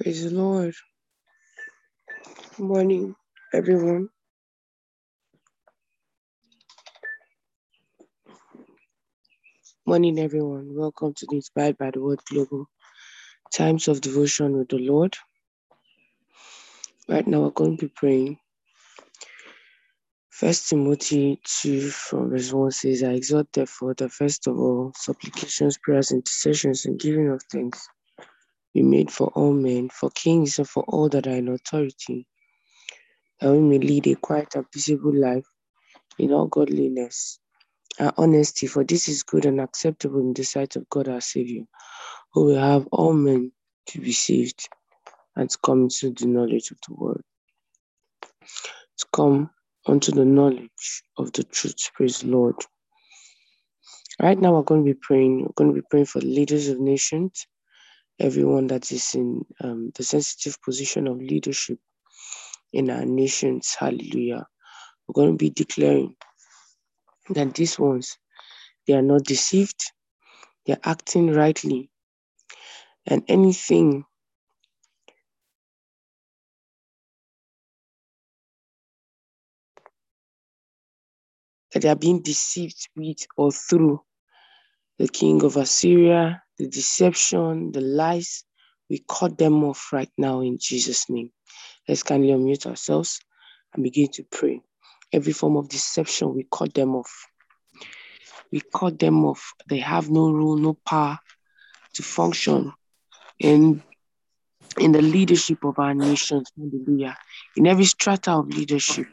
Praise the Lord. Good morning, everyone. Morning, everyone. Welcome to the Inspired by the Word Global Times of Devotion with the Lord. Right now, we're going to be praying. First Timothy 2 from verse 1 says, I exhort therefore first of all, supplications, prayers, intercessions, and giving of thanks be made for all men, for kings, and for all that are in authority, that we may lead a quiet and peaceable life in all godliness and honesty, for this is good and acceptable in the sight of God our Savior, who will have all men to be saved and to come into the knowledge of the word. To come unto the knowledge of the truth. Praise the Lord. Right now, we're going to be praying. We're going to be praying for leaders of nations, everyone that is in um, the sensitive position of leadership in our nations. Hallelujah. We're going to be declaring that these ones, they are not deceived, they're acting rightly, and anything that they are being deceived with or through the king of Assyria, the deception, the lies, we cut them off right now in Jesus' name. Let's kindly unmute ourselves and begin to pray. Every form of deception, we cut them off. We cut them off. They have no rule, no power to function in in the leadership of our nations. Hallelujah. In every strata of leadership,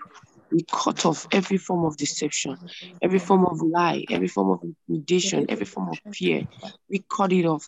we cut off every form of deception, every form of lie, every form of intimidation, every form of fear. We cut it off.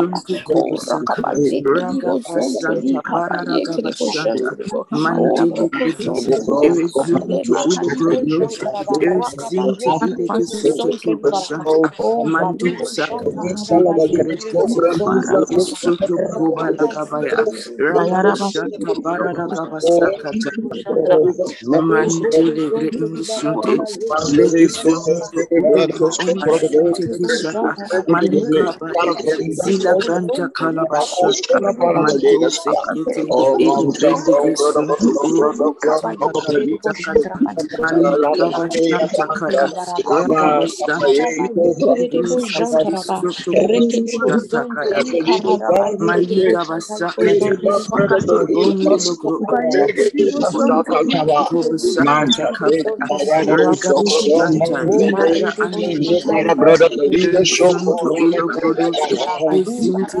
bozonto li karaba, reki de bojantaraba rakaba yekeli de bozonto li karaba bojantaraba, reba kazi Mare de bozonto li karaba yekeli bojantaraba, reba kazi de bojantaraba zekeli Shelegrediza into Legasente Legisoto Goboshata Ilagaba Ishelegrediza Erizonto Gobosaka Ragaba Santa Baragaba Shanta Mandele Grediza Erizonto Ulogrodiosa Erizinte Ilegasete Kebashanta Mandusa Ishelegrediza Legisoto Gobalagabaya Rabashata Baragaba Sakata Mantele Grindisute Legisonto Ashante Kishaha Malika Baya Zila Granta Kalabashata Manto Sekete Edi Grendigisonto Urita Kaya Malika Bashanta Kaya Rabashanta Legisoto Shata Kaya Malika Basakata Ligondo Logro Raga Santa Libera Sunto Ilo Grodoso Pezinti Iligi Soto Kubushanta Malika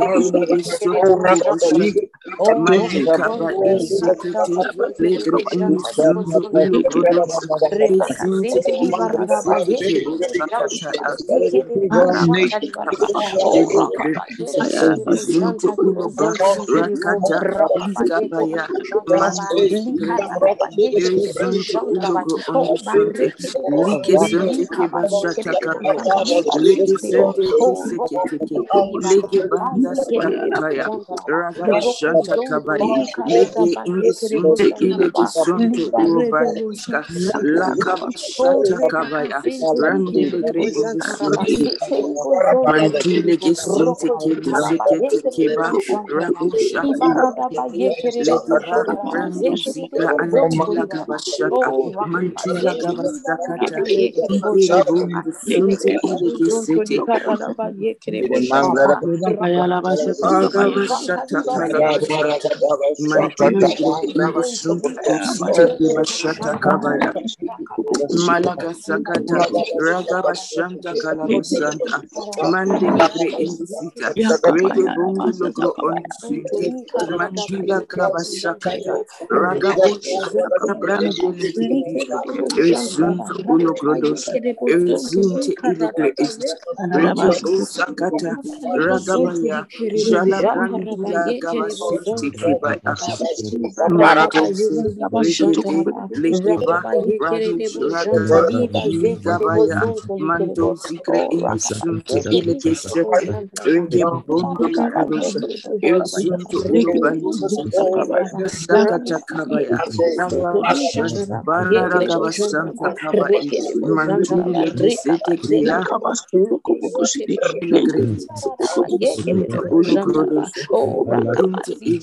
Ba Isekete Legre Sunto Ilo Grodoso Pezinti Iligi Sete Kebo Sakataya Sunto Ilo Ba Rakata Lika Baya Manto Erizonto ulogo ondusonte like sente ke bashata kabaya lege sente ke seke teke lege banda sakaya raga shanta Santa Cabaya, Lege Insunte Ilege Sunto Urbanska, Lakaba Shata Cabaya, Rande Legre Insunte, Mantile Gesunte Kebe Sekete Keba, Rabusha Lege Bara Brando Zika Antila Gabashata, Mantila Gabasakata, Ige Bundu Sunte Ilege Sete, Agabashata Kalabashata, Mantile Insunte Kosita Kebashata Kabaya, Malaga Sakata, Ragaba Shanta Kalabasanta, Mandelibre Indicita, Rege Bungu Logro on Sinte, Mandila Kabasakata, Ragabusha, Brandele Esunto Ulogrodos, Ezinte Iligre Is, Rege Busakata, Ragabaya, Jala Brandila Gabasinte Kibaya, Mantosi, Regede, Legeba, Radus, Ragadi, Ligabaya, Mando Zikre Insunte Ilegesete, Rege Bondo Kudosa, Esunto Ulobantiza, Sakata Kabaya, Ragabashan, Baragabasanta Kabaya, Mantuli Legesete Kia, Esunto Ulogrodos, Inte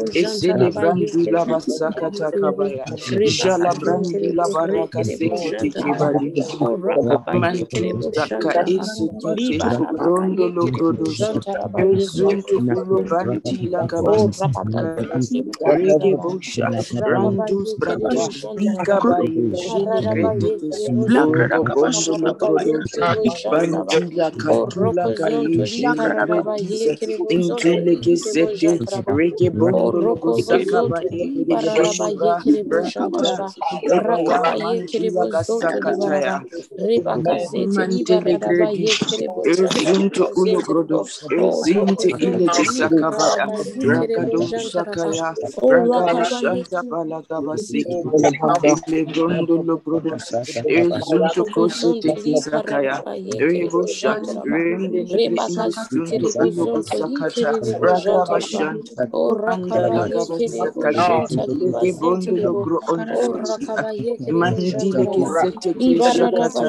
Busakata, Ragabaya, Randala Gabashata Kabaya, Lege Bundo Kudosa, Ezinte Ilegesete, Rege Bantula Gabasakata, Ragabaye, Jele Kundo, Urbanti La Gabasakata, Mindo Lugro on the say, Regete, Lege Baya, Mando, Galabashata Baragabasakata, Mindilaga, Migro Toskes in the Ilegesite, Barida Gabaya, Shantalibo zonto rekerebo jantaraba libarada ba yekerebo jantaraba rakaba yekerebo jantaraba libarada ba yekerebo jantaraba rebaka yekerebo jantaraba ikarada ba yekerebo jantaraba zenterebo rebaka Esele brandi la basakata kabaya, jala brandi la baraka sekete kebali, Mantuzaka isukite rondo logrodos ezuntu ulo banti la kabasaka rege bosha randus brada biga baye jele gretetes rogo bondo logrodos banti la katula gaye jele gretis intule gesete rege bondo logosaka baye rege boga brakata lebaya manti la gasaka taya Ezinto ulogrodos, ezinte ile gisakabaya, rakadosakaya, ragabashanta balagabasiki, lebrondo logrodos, ezunto kosete gisakaya, reboshat, rende legreinsunto ulogosakata, ragabashanta, andalagabasakata, lebondo logro ondusika, mandile gisete gishakata,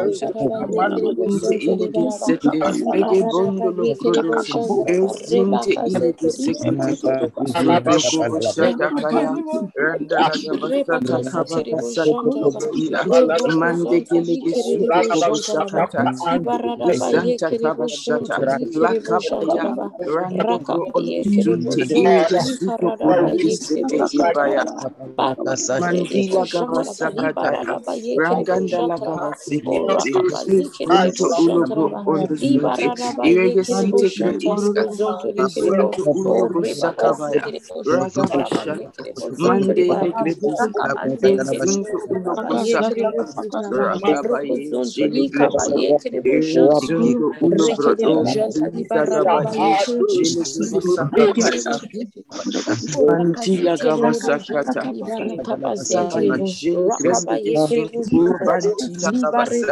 Egesunto kobo sonto kulikata rakabaye jelibra randi sikere gesekata tila kabasakata ezele gredita ezunto kro onzute sakata ya kabashanta balaga sakata kebando gro onzute inte ile gesete ege bondo lo krodos ezinte ile gesekete Zodokobo Shatakaya, Randalaga Basata Kabasata Mande Kelege Sukobo Shakata, Santa Kabashata, Lakabaya, Randogro on Sunte, Ilge Sukobo Kisete Kibaya, Mandila Gabasakata, Rangandala Gabasiki, Sunto Ulogo on the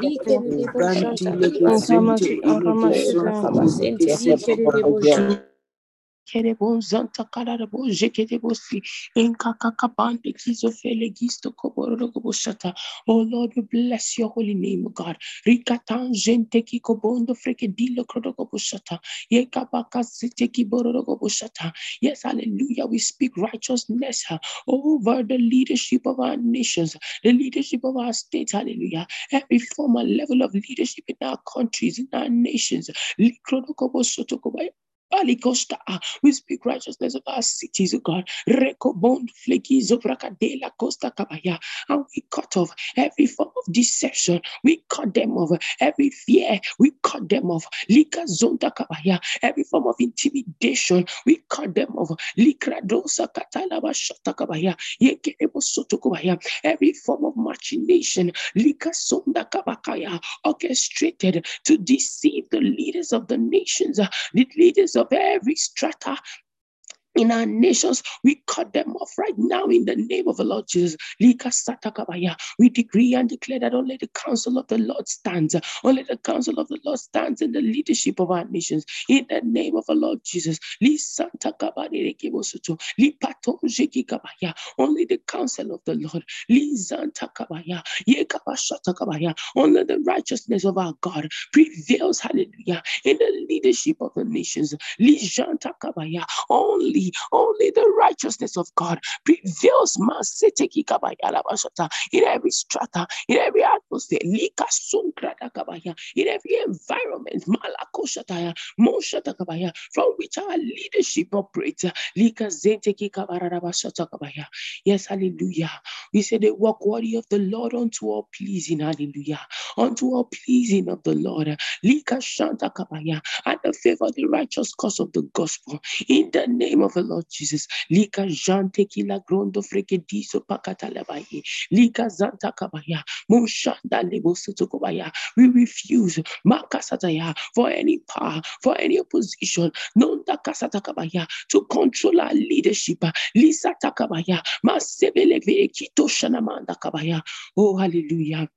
Thank you aramashiti Kerebonzanta kararabo jekerebosi enkakakabande kizofele gisto kobororogoboshata. Oh Lord, we bless your holy name, O God. Rikatan gente kikobondo frekedilo krodogoboshata. Yekabaka site kibororogoboshata. Yes, hallelujah. We speak righteousness uh, over the leadership of our nations, the leadership of our states, hallelujah. Every former level of leadership in our countries, in our nations. Balikosta, ah, we speak righteousness of our cities, O God. Of Costa. And we cut off every form of deception. We cut them off. Every fear, we cut them off. Lika Zonta Kabaya. Every form of intimidation, we cut them off. Likradosa Katalaba Shata Kabaya. Yekerebo. Every form of machination, Lika Sonda Kabakaya, orchestrated to deceive the leaders of the nations, the leaders of every strata in our nations, we cut them off right now in the name of the Lord Jesus. We decree and declare that only the counsel of the Lord stands. Only the counsel of the Lord stands in the leadership of our nations. In the name of the Lord Jesus. Only the counsel of the Lord. Only the righteousness of our God prevails. Hallelujah. In the leadership of the nations. Li Only the righteousness of God prevails in every strata, in every atmosphere, in every environment, from which our leadership operates. Yes, hallelujah. We say they walk worthy of the Lord unto all pleasing, hallelujah. Unto all pleasing of the Lord. And the favor the righteous cause of the gospel. In the name of the Lord Jesus. Lika jante kila grondo frekediso pakata labaye. Lika zanta kabaya. Mushanda lebo sotokobaya. We refuse makasataya for any power, for any opposition, nonda kasata kabaya to control our leadership. Lisa takabaya. Masebeleve kito shanamanda kabaya. Oh, hallelujah.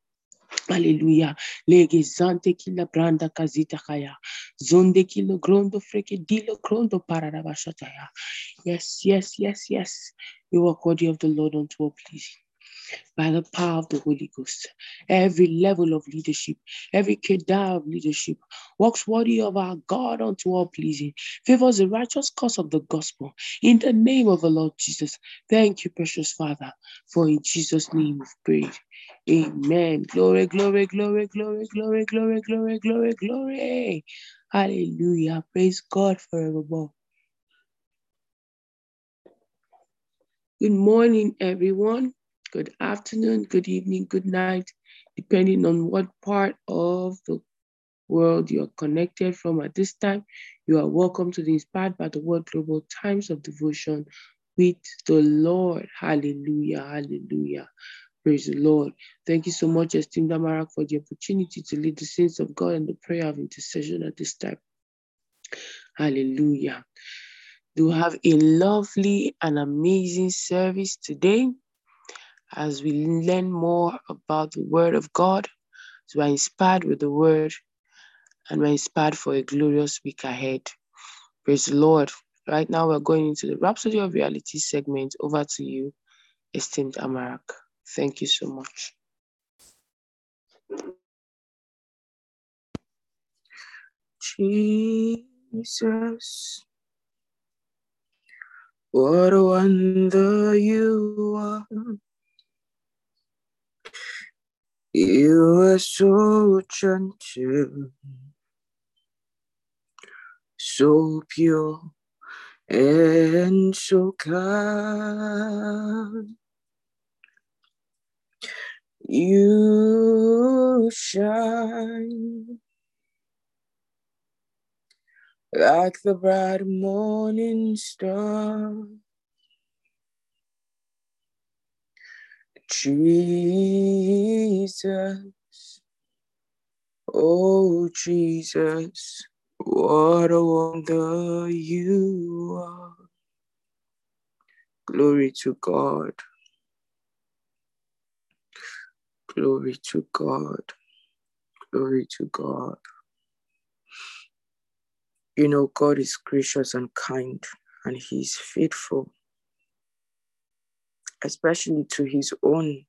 Hallelujah. Lege zante kila branda kazita kaya. Zonde kilo grondo freke dilo grondo pararabashataya. Yes, yes, yes, yes. You are worthy of the Lord unto all pleasing by the power of the Holy Ghost. Every level of leadership, every kedar of leadership walks worthy of our God unto all pleasing, favors the righteous cause of the gospel. In the name of the Lord Jesus. Thank you, precious Father, for in Jesus' name we've prayed. Amen. Glory, glory, glory, glory, glory, glory, glory, glory, glory. Hallelujah. Praise God forevermore. Good morning, everyone. Good afternoon, good evening, good night, depending on what part of the world you're connected from at this time. You are welcome to the Inspired by the Word Global Times of Devotion with the Lord. Hallelujah, hallelujah. Praise the Lord. Thank you so much, esteemed Amarak, for the opportunity to lead the saints of God in the prayer of intercession at this time. Hallelujah. Do have a lovely and amazing service today as we learn more about the Word of God. We're inspired with the Word and we're inspired for a glorious week ahead. Praise the Lord. Right now, we're going into the Rhapsody of Reality segment. Over to you, esteemed Amarak. Thank you so much. Jesus, what a wonder you are. You are so gentle, so pure, and so kind. You shine like the bright morning star. Jesus, oh Jesus, what a wonder you are. Glory to God. Glory to God. Glory to God. You know, God is gracious and kind, and He is faithful, especially to His own.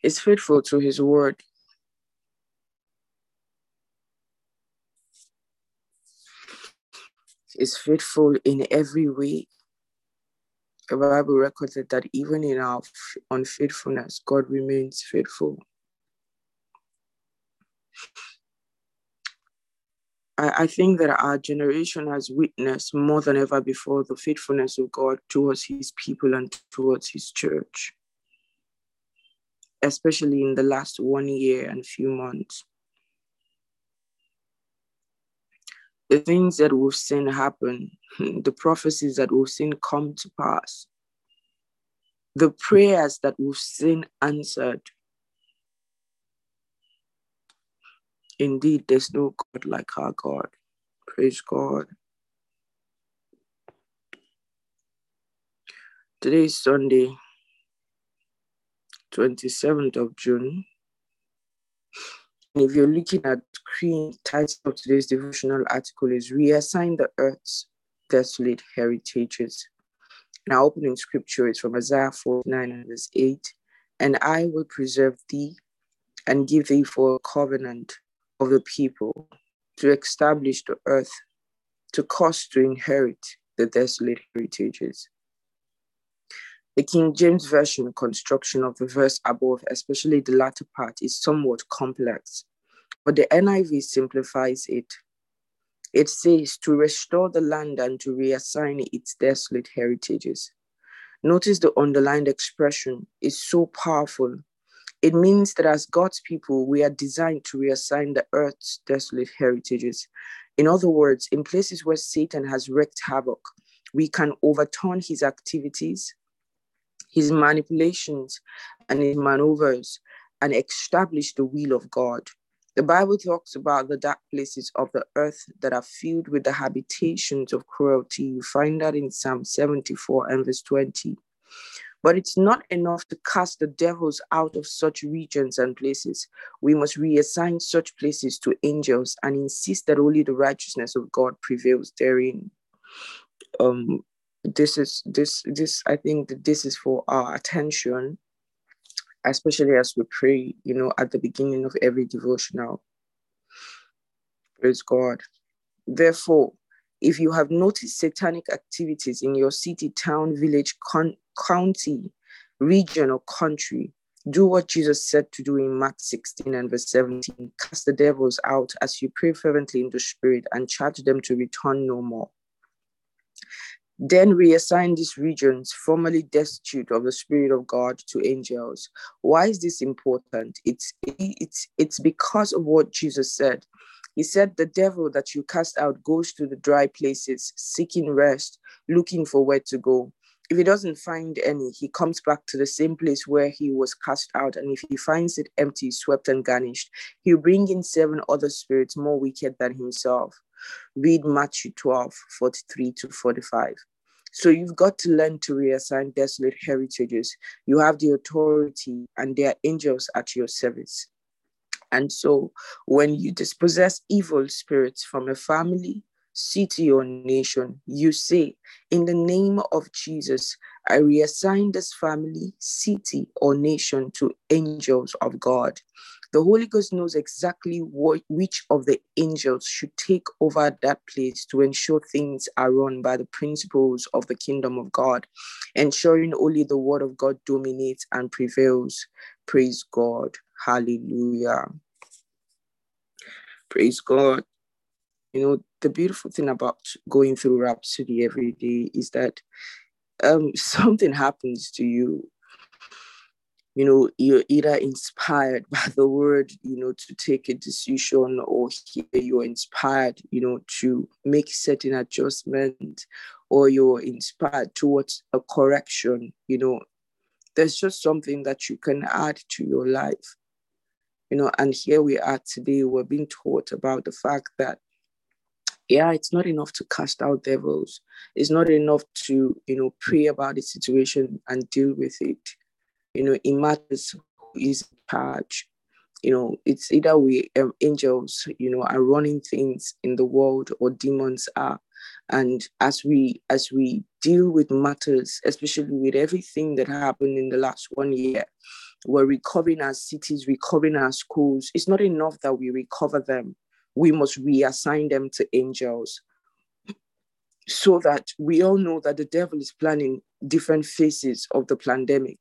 He's faithful to His word. Is faithful in every way. The Bible records that even in our unfaithfulness, God remains faithful. I, I think that our generation has witnessed more than ever before the faithfulness of God towards his people and towards his church, especially in the last one year and few months. The things that we've seen happen, the prophecies that we've seen come to pass, the prayers that we've seen answered, Indeed, there's no God like our God. Praise God. Today is Sunday, 27th of June. And if you're looking at the title of today's devotional article is Reassign the Earth's Desolate Heritages. And our opening scripture is from Isaiah 49 and verse 8. And I will preserve thee and give thee for a covenant of the people to establish the earth, to cause to inherit the desolate heritages. The King James Version construction of the verse above, especially the latter part, is somewhat complex, but the NIV simplifies it. It says to restore the land and to reassign its desolate heritages. Notice the underlined expression is so powerful it means that as God's people, we are designed to reassign the earth's desolate heritages. In other words, in places where Satan has wreaked havoc, we can overturn his activities, his manipulations, and his maneuvers and establish the will of God. The Bible talks about the dark places of the earth that are filled with the habitations of cruelty. You find that in Psalm 74 and verse 20. But it's not enough to cast the devils out of such regions and places. We must reassign such places to angels and insist that only the righteousness of God prevails therein. Um, this is this this I think that this is for our attention, especially as we pray, you know, at the beginning of every devotional. Praise God. Therefore, if you have noticed satanic activities in your city, town, village, con- county, region, or country, do what Jesus said to do in Mark 16 and verse 17 cast the devils out as you pray fervently in the Spirit and charge them to return no more. Then reassign these regions formerly destitute of the Spirit of God to angels. Why is this important? It's, it's, it's because of what Jesus said. He said, The devil that you cast out goes to the dry places, seeking rest, looking for where to go. If he doesn't find any, he comes back to the same place where he was cast out. And if he finds it empty, swept, and garnished, he'll bring in seven other spirits more wicked than himself. Read Matthew 12, 43 to 45. So you've got to learn to reassign desolate heritages. You have the authority, and there are angels at your service. And so when you dispossess evil spirits from a family, city, or nation, you say, In the name of Jesus, I reassign this family, city, or nation to angels of God. The Holy Ghost knows exactly what, which of the angels should take over that place to ensure things are run by the principles of the kingdom of God, ensuring only the word of God dominates and prevails. Praise God. Hallelujah. Praise God. You know, the beautiful thing about going through Rhapsody every day is that um, something happens to you. you know, you're either inspired by the word, you know, to take a decision, or here you're inspired, you know, to make certain adjustment, or you're inspired towards a correction, you know, there's just something that you can add to your life. You know, and here we are today, we're being taught about the fact that yeah, it's not enough to cast out devils. It's not enough to, you know, pray about the situation and deal with it you know, it matters who is in charge. You know, it's either we um, angels, you know, are running things in the world or demons are. And as we as we deal with matters, especially with everything that happened in the last one year, we're recovering our cities, recovering our schools. It's not enough that we recover them. We must reassign them to angels so that we all know that the devil is planning different phases of the pandemic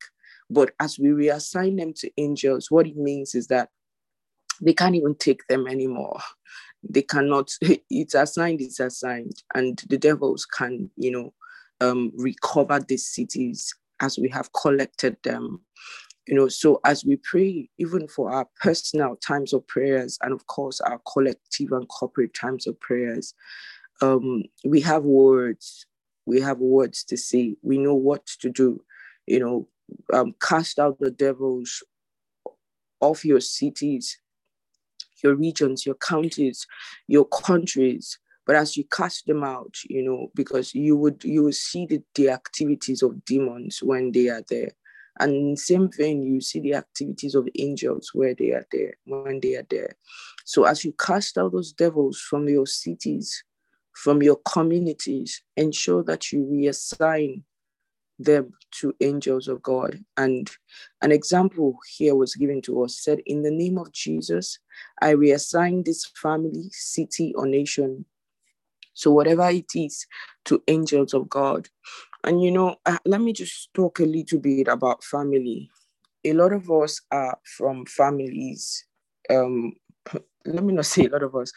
but as we reassign them to angels, what it means is that they can't even take them anymore. They cannot, it's assigned, it's assigned. And the devils can, you know, um, recover these cities as we have collected them. You know, so as we pray, even for our personal times of prayers, and of course our collective and corporate times of prayers, um, we have words. We have words to say. We know what to do. You know, um, cast out the devils of your cities, your regions, your counties, your countries. But as you cast them out, you know, because you would you will see the, the activities of demons when they are there. And same thing, you see the activities of angels where they are there, when they are there. So as you cast out those devils from your cities, from your communities, ensure that you reassign them to angels of God. And an example here was given to us said, In the name of Jesus, I reassign this family, city, or nation. So, whatever it is, to angels of God. And you know, uh, let me just talk a little bit about family. A lot of us are from families um, let me not say a lot of us,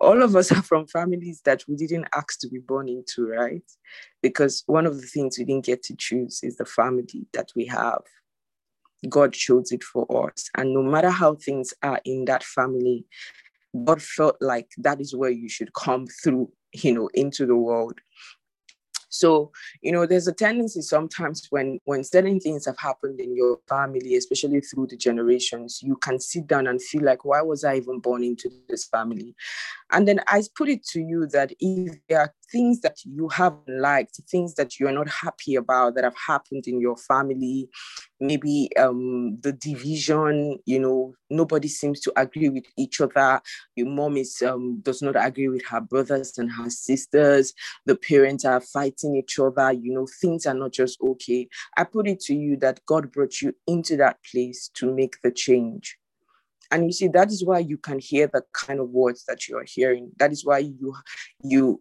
all of us are from families that we didn't ask to be born into, right? Because one of the things we didn't get to choose is the family that we have. God chose it for us. And no matter how things are in that family, God felt like that is where you should come through, you know, into the world. So, you know, there's a tendency sometimes when when certain things have happened in your family, especially through the generations, you can sit down and feel like, why was I even born into this family? And then I put it to you that if there are things that you haven't liked, things that you're not happy about that have happened in your family, maybe um, the division, you know, nobody seems to agree with each other. Your mom is um, does not agree with her brothers and her sisters. The parents are fighting each other. You know, things are not just okay. I put it to you that God brought you into that place to make the change and you see that is why you can hear the kind of words that you are hearing that is why you you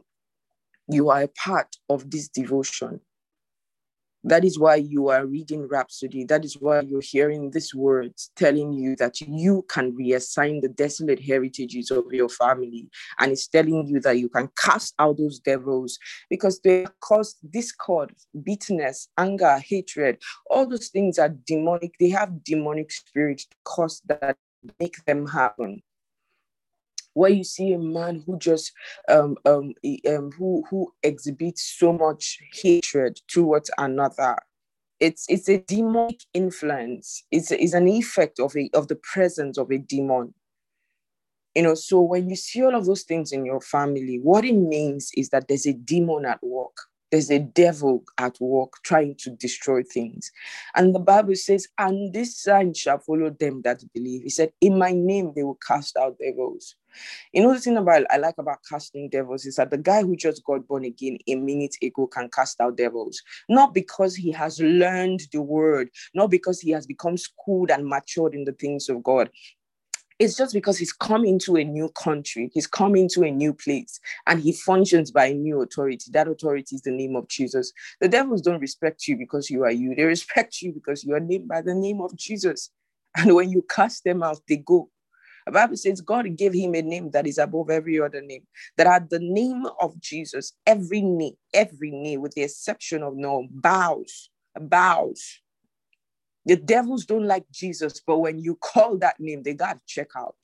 you are a part of this devotion that is why you are reading Rhapsody. That is why you're hearing these words telling you that you can reassign the desolate heritages of your family. And it's telling you that you can cast out those devils because they cause discord, bitterness, anger, hatred. All those things are demonic. They have demonic spirits cause that make them happen where you see a man who just um, um, um who who exhibits so much hatred towards another. It's it's a demonic influence. It's, it's an effect of a of the presence of a demon. You know so when you see all of those things in your family what it means is that there's a demon at work there's a devil at work trying to destroy things. And the Bible says, and this sign shall follow them that believe. He said, in my name they will cast out devils. You know the thing about I like about casting devils is that the guy who just got born again a minute ago can cast out devils, not because he has learned the word, not because he has become schooled and matured in the things of God, it's just because he's come into a new country, he's come into a new place, and he functions by a new authority. That authority is the name of Jesus. The devils don't respect you because you are you, they respect you because you are named by the name of Jesus. And when you cast them out, they go. The Bible says God gave him a name that is above every other name. That at the name of Jesus, every knee, every knee, with the exception of no, bows, bows The devils don't like Jesus, but when you call that name, they got to check out.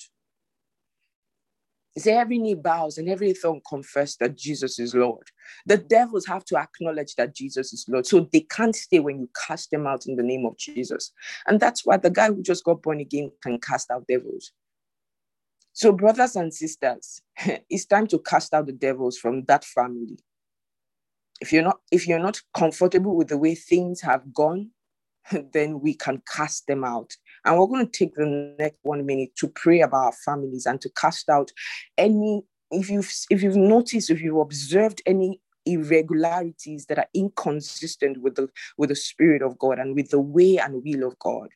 Say every knee bows and every tongue confess that Jesus is Lord. The devils have to acknowledge that Jesus is Lord. So they can't stay when you cast them out in the name of Jesus. And that's why the guy who just got born again can cast out devils. So, brothers and sisters, it's time to cast out the devils from that family. If you're not if you're not comfortable with the way things have gone, then we can cast them out. And we're going to take the next one minute to pray about our families and to cast out any if you've if you've noticed, if you've observed any irregularities that are inconsistent with the with the spirit of God and with the way and will of God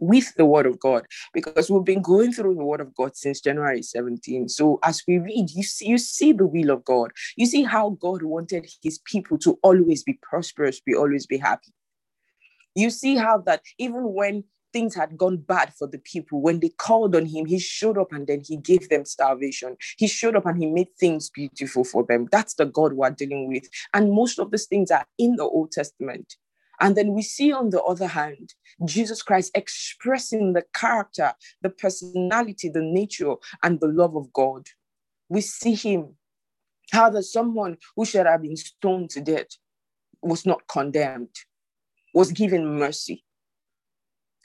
with the word of God because we've been going through the word of God since January 17. So as we read, you see, you see the will of God. You see how God wanted his people to always be prosperous, be always be happy. You see how that even when things had gone bad for the people, when they called on him, he showed up and then he gave them starvation. He showed up and he made things beautiful for them. That's the God we're dealing with. And most of these things are in the Old Testament. And then we see, on the other hand, Jesus Christ expressing the character, the personality, the nature, and the love of God. We see him, how that someone who should have been stoned to death was not condemned, was given mercy.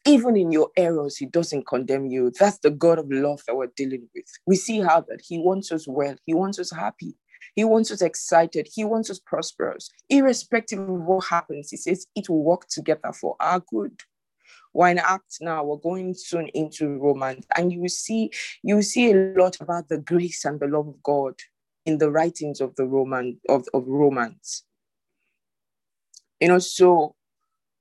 Even in your errors, he doesn't condemn you. That's the God of love that we're dealing with. We see how that he wants us well, he wants us happy, he wants us excited. He wants us prosperous. Irrespective of what happens, he says it will work together for our good. We're in Acts now, we're going soon into Romans, and you see, you see a lot about the grace and the love of God in the writings of the Roman of, of Romans. You know, so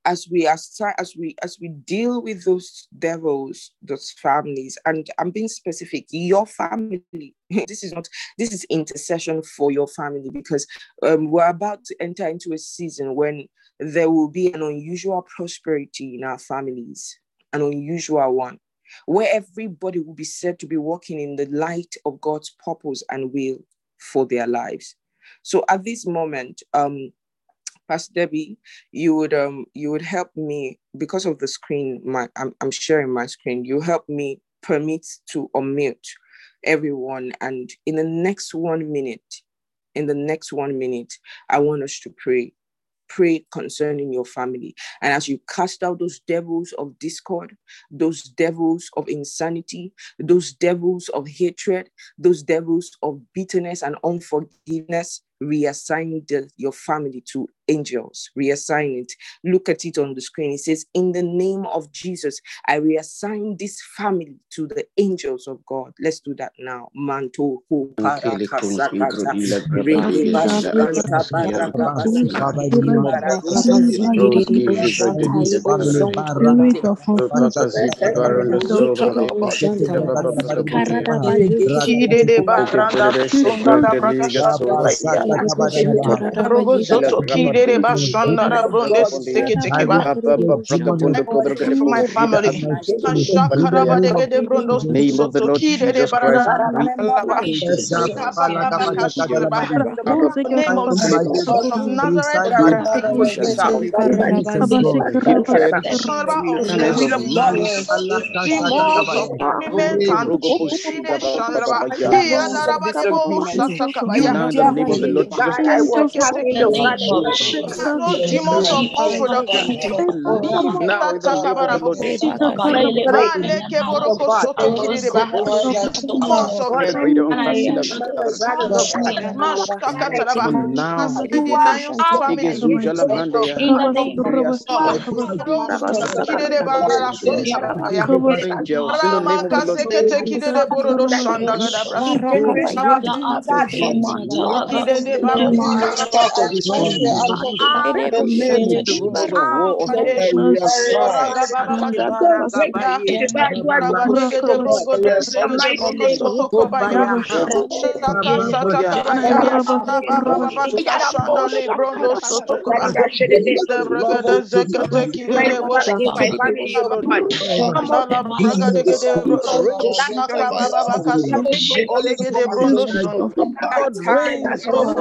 as we as, as we as we deal with those devils those families and i'm being specific your family this is not this is intercession for your family because um, we're about to enter into a season when there will be an unusual prosperity in our families an unusual one where everybody will be said to be walking in the light of god's purpose and will for their lives. So at this moment um Pastor Debbie, you would um you would help me because of the screen. My I'm, I'm sharing my screen. You help me permit to unmute everyone, and in the next one minute, in the next one minute, I want us to pray. Pray concerning your family. And as you cast out those devils of discord, those devils of insanity, those devils of hatred, those devils of bitterness and unforgiveness, reassign the, your family to angels. Reassign it. Look at it on the screen. It says, In the name of Jesus, I reassign this family to the angels of God. Let's do that now. Manto Robo zoto kidere bashandara bronde sekete keba. For my family. Shakaraba de gede brondo soto kidere barada laba. The name of Jesus of Nazareth, I speak for this family. Will of God. Demons of torment and intimidation. Now, the name of Lord Jesus Christ, those demons of unproductivity. now in the name of the Lord Jesus Cause of angels in the name God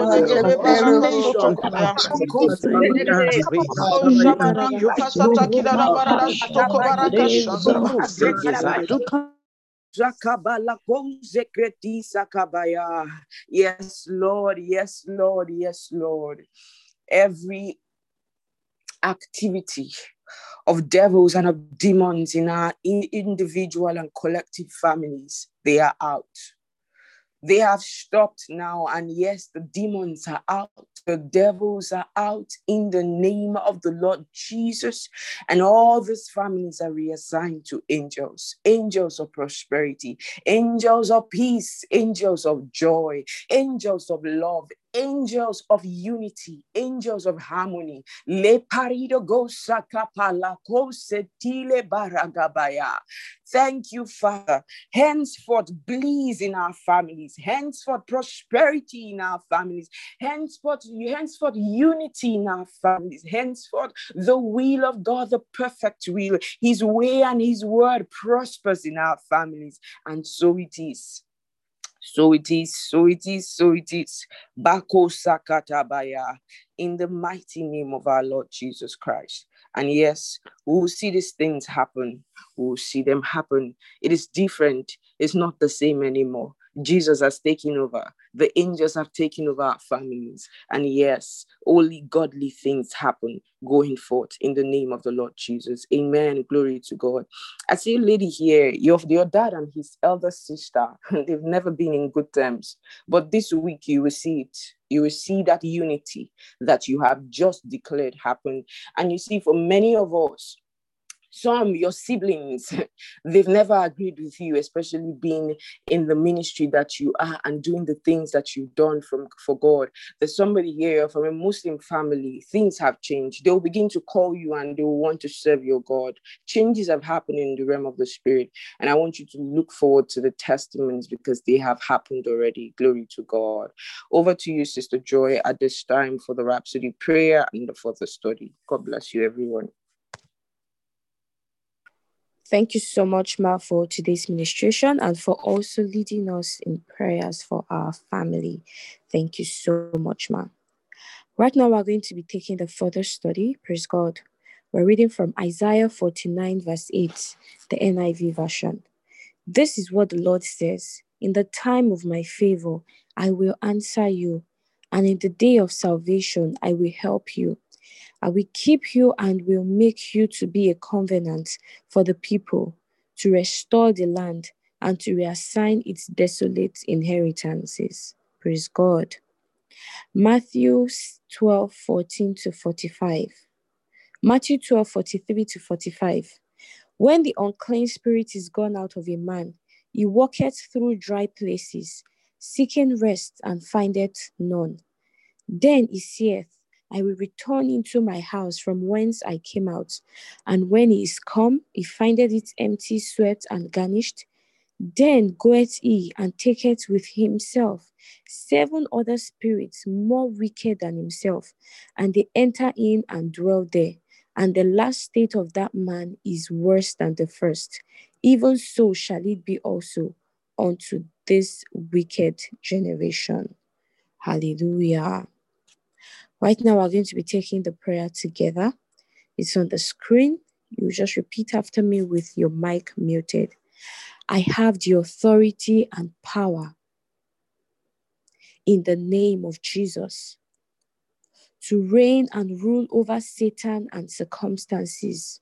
Yes, Lord. Yes, Lord. Yes, Lord. Every activity of devils and of demons in our individual and collective families, they are out. They have stopped now, and yes, the demons are out, the devils are out in the name of the Lord Jesus, and all these families are reassigned to angels angels of prosperity, angels of peace, angels of joy, angels of love, angels of unity, angels of harmony. Le parido go sakapala setile baragabaya. Thank you, Father. Henceforth, bliss in our families, henceforth, prosperity in our families, henceforth, henceforth, unity in our families, henceforth, the will of God, the perfect will, His way and His word prospers in our families. And so it is. So it is, so it is, so it is. Bako Sakatabaya, in the mighty name of our Lord Jesus Christ. And yes, we will see these things happen. We will see them happen. It is different. It's not the same anymore. Jesus has taken over. The angels have taken over our families. And yes, only godly things happen going forth in the name of the Lord Jesus. Amen. Glory to God. I see a lady here, your, your dad and his elder sister, they've never been in good terms. But this week you will see it. You will see that unity that you have just declared happen. And you see, for many of us, some your siblings they've never agreed with you especially being in the ministry that you are and doing the things that you've done from for god. There's somebody here from a muslim family. Things have changed. They'll begin to call you and they will want to serve your god. Changes have happened in the realm of the spirit. And i want you to look forward to the testimonies because they have happened already. Glory to god. Over to you sister joy at this time for the rhapsody prayer and for the study. God bless you everyone Thank you so much, Ma, for today's ministration and for also leading us in prayers for our family. Thank you so much, Ma. Right now, we're going to be taking the further study. Praise God. We're reading from Isaiah 49, verse 8, the NIV version. This is what the Lord says In the time of my favor, I will answer you, and in the day of salvation, I will help you. I will keep you and will make you to be a covenant for the people, to restore the land and to reassign its desolate inheritances. Praise God. Matthew 12, 14 to 45. Matthew 12, 43 to 45. When the unclean spirit is gone out of a man, he walketh through dry places, seeking rest and findeth none. Then he saith, I will return into my house from whence I came out. And when he is come, he findeth it empty, swept, and garnished. Then goeth he and taketh with himself seven other spirits more wicked than himself, and they enter in and dwell there. And the last state of that man is worse than the first. Even so shall it be also unto this wicked generation. Hallelujah. Right now, we're going to be taking the prayer together. It's on the screen. You just repeat after me with your mic muted. I have the authority and power in the name of Jesus to reign and rule over Satan and circumstances.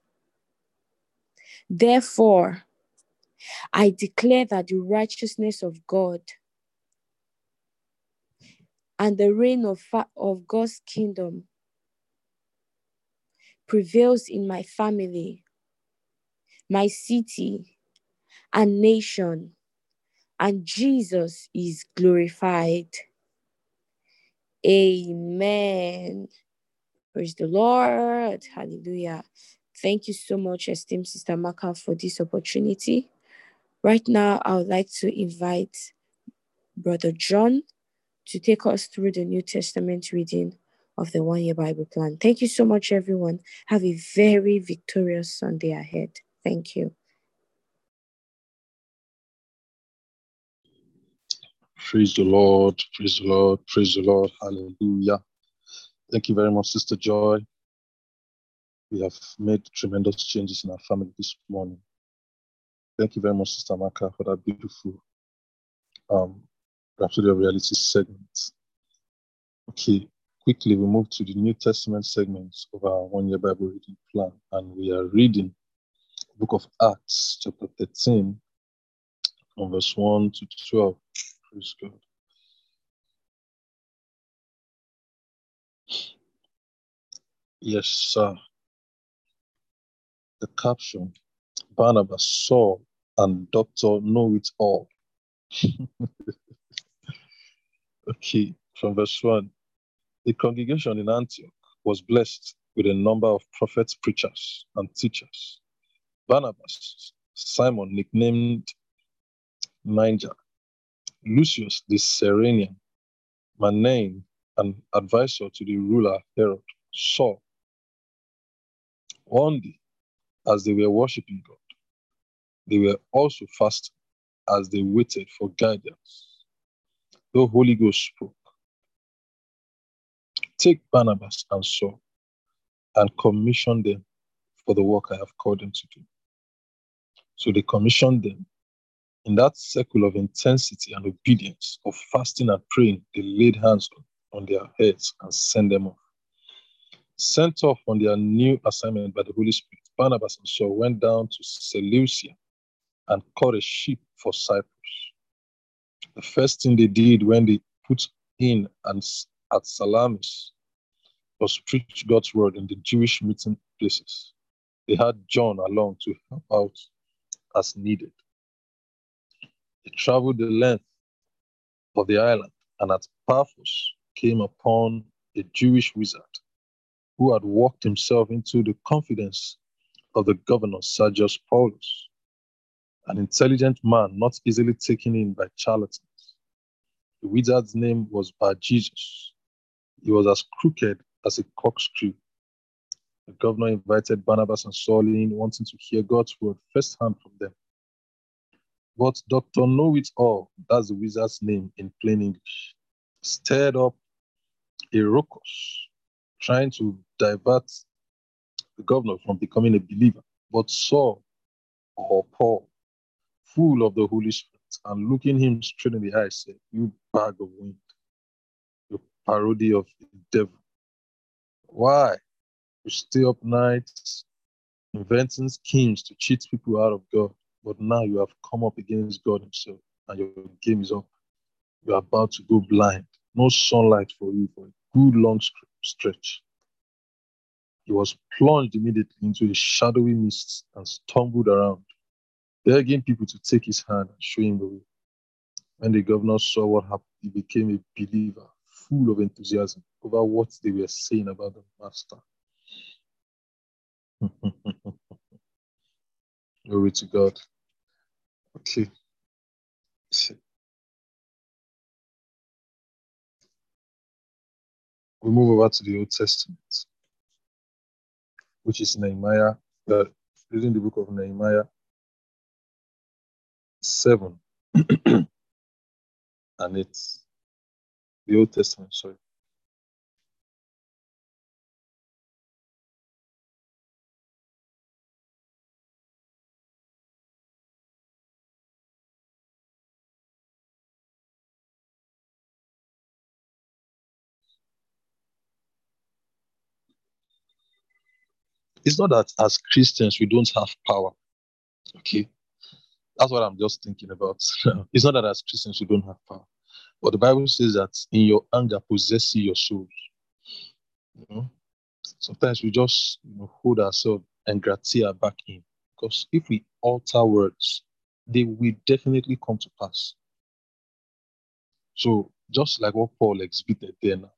Therefore, I declare that the righteousness of God and the reign of, of God's kingdom prevails in my family, my city, and nation, and Jesus is glorified. Amen. Praise the Lord. Hallelujah. Thank you so much, esteemed Sister Maka, for this opportunity. Right now, I would like to invite Brother John to take us through the New Testament reading of the One Year Bible Plan. Thank you so much, everyone. Have a very victorious Sunday ahead. Thank you. Praise the Lord, praise the Lord, praise the Lord, hallelujah. Thank you very much, Sister Joy. We have made tremendous changes in our family this morning. Thank you very much, Sister Maka, for that beautiful um, Rhapsody Reality segment. Okay, quickly we move to the New Testament segments of our one year Bible reading plan, and we are reading book of Acts, chapter 13, from verse 1 to 12. Praise God. Yes, sir. The caption Barnabas, Saul, and Doctor Know It All. okay, from verse 1. The congregation in Antioch was blessed with a number of prophets, preachers, and teachers. Barnabas, Simon, nicknamed Niger, Lucius the Cyrenian, Manaen, an advisor to the ruler Herod, Saul. One day, as they were worshiping God, they were also fasting as they waited for guidance. The Holy Ghost spoke. Take Barnabas and Saul and commission them for the work I have called them to do. So they commissioned them. In that circle of intensity and obedience, of fasting and praying, they laid hands on, their heads and sent them off. Sent off on their new assignment by the Holy Spirit, Barnabas and Saul went down to Seleucia and caught a ship for Cyprus. The first thing they did when they put in and at Salamis was preach God's word in the Jewish meeting places. They had John along to help out as needed. They traveled the length of the island and at Paphos came upon a Jewish wizard who had walked himself into the confidence of the governor Sergius Paulus, an intelligent man not easily taken in by charlatans. The wizard's name was Bar Jesus. He was as crooked as a corkscrew. The governor invited Barnabas and Saul in, wanting to hear God's word firsthand from them. But Dr. Know It All, that's the wizard's name in plain English, stirred up a ruckus, trying to divert the governor from becoming a believer. But Saul, or Paul, full of the Holy Spirit, and looking him straight in the eye, said, You bag of wind, you parody of the devil. Why? You stay up nights inventing schemes to cheat people out of God, but now you have come up against God Himself, and your game is up. You are about to go blind. No sunlight for you for a good long stretch. He was plunged immediately into a shadowy mist and stumbled around, begging people to take his hand and show him the way. When the governor saw what happened, he became a believer, full of enthusiasm over what they were saying about the master. Glory to God. Okay. We move over to the Old Testament, which is Nehemiah. Reading the book of Nehemiah 7 and it's the Old Testament, sorry. It's not that as Christians we don't have power. Okay. That's what I'm just thinking about. it's not that as Christians we don't have power. But the Bible says that in your anger possess your soul. You know? Sometimes we just you know, hold ourselves and gratia back in. Because if we alter words, they will definitely come to pass. So just like what Paul exhibited there now,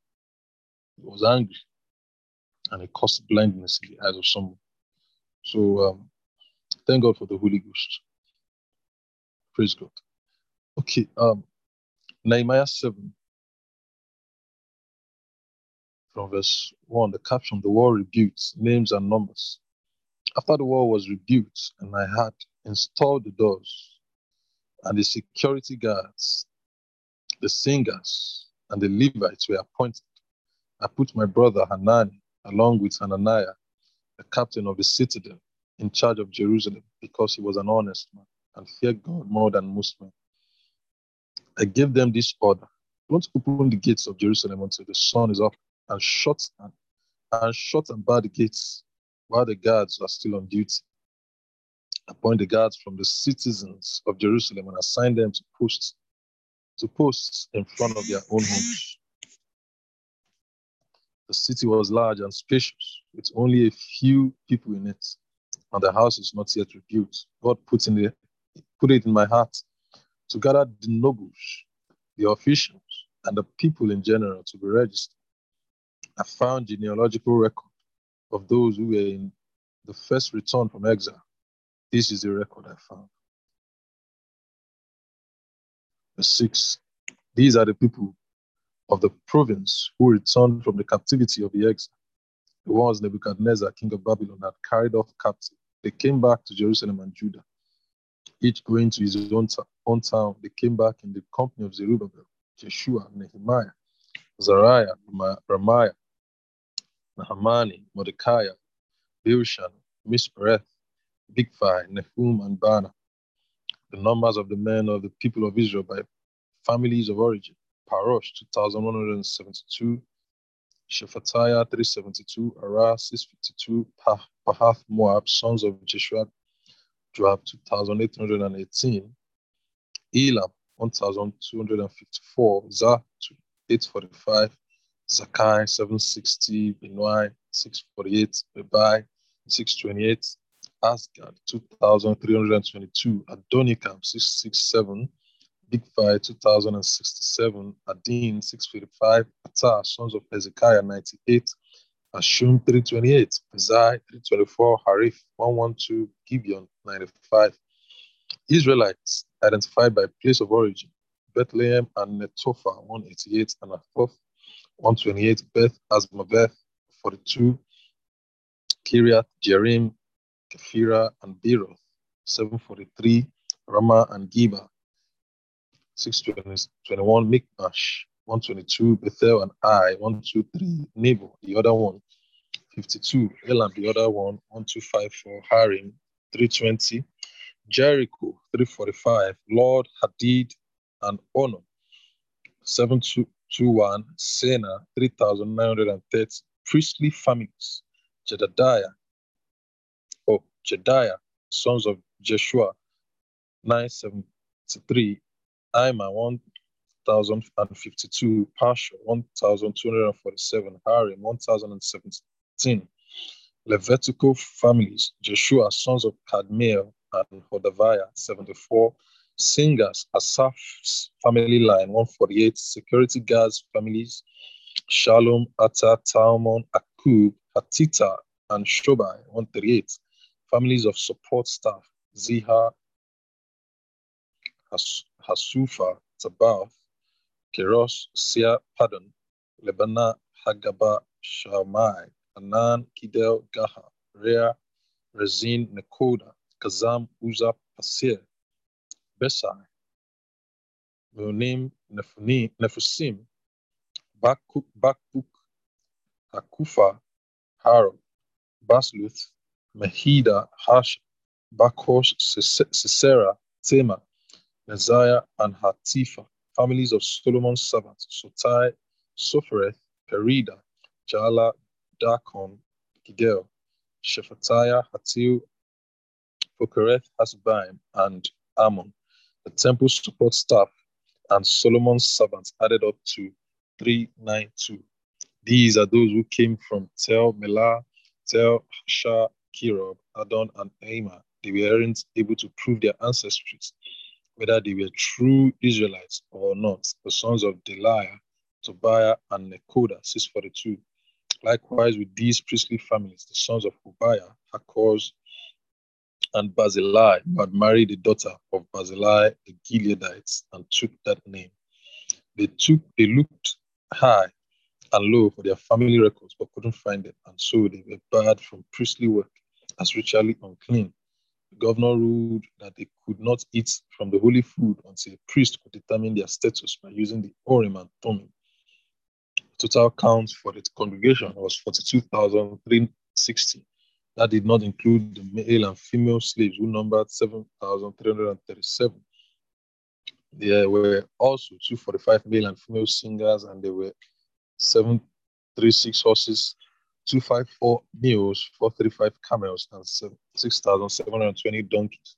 he was angry and it caused blindness in the eyes of someone. So um, thank God for the Holy Ghost. Praise God. Okay, um, Nehemiah 7, from verse 1, the caption, the war rebuilt, names and numbers. After the war was rebuilt, and I had installed the doors and the security guards, the singers and the Levites were appointed. I put my brother Hanani along with Hananiah, the captain of the citadel, in charge of Jerusalem because he was an honest man and feared God more than most men. I gave them this order don't open the gates of Jerusalem until the sun is up, and shut and, and shut and bar the gates while the guards are still on duty. Appoint the guards from the citizens of Jerusalem and assign them to posts to posts in front of their own homes. The city was large and spacious, with only a few people in it, and the house is not yet rebuilt. God put, in the, put it in my heart to gather the nobles, the officials, and the people in general to be registered. I found genealogical record of those who were in the first return from exile. This is the record I found. Verse 6. These are the people of the province who returned from the captivity of the exile. The ones Nebuchadnezzar, king of Babylon, had carried off captive. They came back to Jerusalem and Judah, each going to his own, own town. They came back in the company of Zerubbabel, Jeshua, Nehemiah, Zariah, Ramiah, Nahamani, Mordecai, Bilshan, Mispereth, Bigvai, Nehum, and Bana. The numbers of the men of the people of Israel by families of origin. Parosh 2172, Shephatiah 372, Arah 652, Pahath Moab, sons of Jeshua, Joab 2818, Elam 1254, Zah 845, Zaccai 760, Benoi 648, Bebai 628, Azgad 2322, Adonikam 667, Bigvai 2067, Adin 655, Atar, sons of Hezekiah 98, Ashum 328, Bezai 324, Hariph 112, Gibeon 95. Israelites identified by place of origin, Bethlehem and Netophah 188, and Atoth 128, Beth Azmaveth 42, Kiriath, Jerim, Kephira, and Beeroth 743, Ramah and Geba 621, Micmash 122, Bethel and I 123, Nebo, the other one 52, Elam, the other one 1254, Harim 320, Jericho 345, Lord Hadid and Ono 7221, Sena 3930, priestly families, Jedediah, oh, Jediah, sons of Jeshua 973, Ima 1052, Pasha 1247, Harim 1017. Levitical families, Jeshua, sons of Kadmiel and Hodaviah 74, Singers, Asaph's family line 148, security guards families, Shalom, Atta, Talmon, Akub, Hatita, and Shobai 138, families of support staff, Ziha, Has, Hasupha, Tabath, Keros, Sia, Padon, Lebana, Hagaba, Shamai, Anan, Kidel, Gaha, Rea, Rezin, Nekoda, Kazam, Uzza, Pasir, Besai, Meonim, Nephussim, Bakuk, Bakuk, Hakupha, Harold, Bazluth, Mehida, Hash, Bakhosh, Sisera, Tema, Neziah, and Hatipha, families of Solomon's servants, Sotai, Sophereth, Perida, Jala, Dakon, Giddel, Shephatiah, Hatil, Pokereth, Hasbaim, and Ammon. The temple support staff and Solomon's servants added up to 392. These are those who came from Tel Melah, Tel Shah, Kirob, Adon, and Aima. They weren't able to prove their ancestries, whether they were true Israelites or not, the sons of Delaiah, Tobiah, and Nekoda, 642. Likewise, with these priestly families, the sons of Hubiah, Hakkoz, and Barzillai, who had married the daughter of Barzillai the Gileadites and took that name. They took, they looked high and low for their family records, but couldn't find them, and so they were barred from priestly work as ritually unclean the governor ruled that they could not eat from the holy food until a priest could determine their status by using the Urim and Thummim. Total count for the congregation was 42,360. That did not include the male and female slaves who numbered 7,337. There were also 245 male and female singers, and there were 736 horses, 254 mules, 435 camels, and 6,720 donkeys.